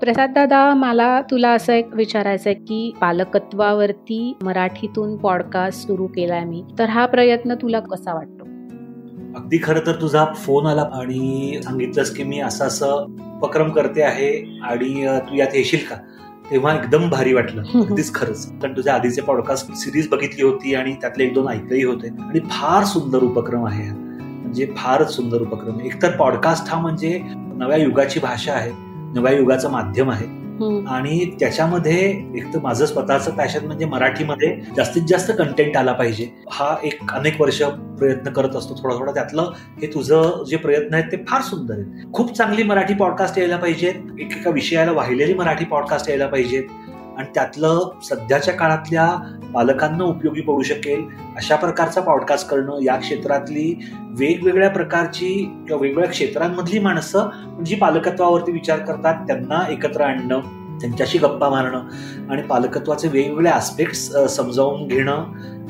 प्रसाद दादा मला तुला असं एक विचारायचं आहे की पालकत्वावरती मराठीतून पॉडकास्ट सुरू केलाय मी तर हा प्रयत्न तुला कसा वाटतो? अगदी खरं तर तुझा फोन आला आणि सांगितलंस की मी असं असं उपक्रम करते आहे आणि तू यात येशील का? तेव्हा एकदम भारी वाटलं. अगदीच खरंच. कारण तुझ्या आधीचे पॉडकास्ट सिरीज बघितली होती आणि त्यातले एक दोन ऐकलेही होते. आणि फार सुंदर उपक्रम आहे म्हणजे फारच सुंदर उपक्रम एकतर पॉडकास्ट हा म्हणजे नव्या युगाची भाषा आहे. नव्या युगाचं माध्यम आहे. आणि त्याच्यामध्ये एक तर माझं स्वतःचं पॅशन म्हणजे मराठीमध्ये जास्तीत जास्त कंटेंट आला पाहिजे. हा एक अनेक वर्ष प्रयत्न करत असतो. थोडा थोडा त्यातलं हे तुझं जे प्रयत्न आहेत ते फार सुंदर आहेत. खूप चांगली मराठी पॉडकास्ट यायला पाहिजेत. एकेका विषयाला वाहिलेली मराठी पॉडकास्ट यायला पाहिजेत. आणि त्यातलं सध्याच्या काळातल्या पालकांना उपयोगी पडू शकेल अशा प्रकारचा पॉडकास्ट करणं या क्षेत्रातली वेगवेगळ्या प्रकारची किंवा वेगवेगळ्या क्षेत्रांमधली माणसं जी पालकत्वावरती विचार करतात त्यांना एकत्र आणणं त्यांच्याशी गप्पा मारणं आणि पालकत्वाचे वेगवेगळे आस्पेक्ट्स समजावून घेणं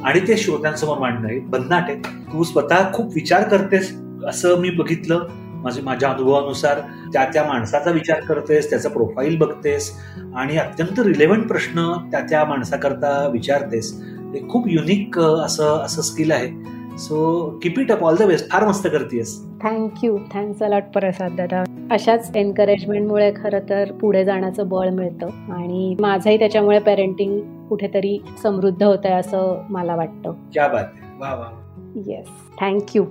आणि ते श्रोत्यांसमोर मांडणं हे बदनाट आहे तू स्वतः खूप विचार करतेस असं मी बघितलं. माझे माझ्या अनुभवानुसार त्या त्या माणसाचा विचार करतेस त्याचं प्रोफाईल बघतेस आणि अत्यंत रिलेव्हंट प्रश्न त्या त्या माणसाकरता विचारतेस. हे खूप युनिक असं असं स्किल आहे. So keep it up all the best फार मस्त करतेस थँक्यू थँक्स अलॉट प्रसाद दादा. अशाच एनकरेजमेंटमुळे खरं तर पुढे जाण्याचं बळ मिळतं आणि माझंही त्याच्यामुळे पेरेंटिंग कुठेतरी समृद्ध होत आहे असं मला वाटतं. क्या बात वा वा येस थँक्यू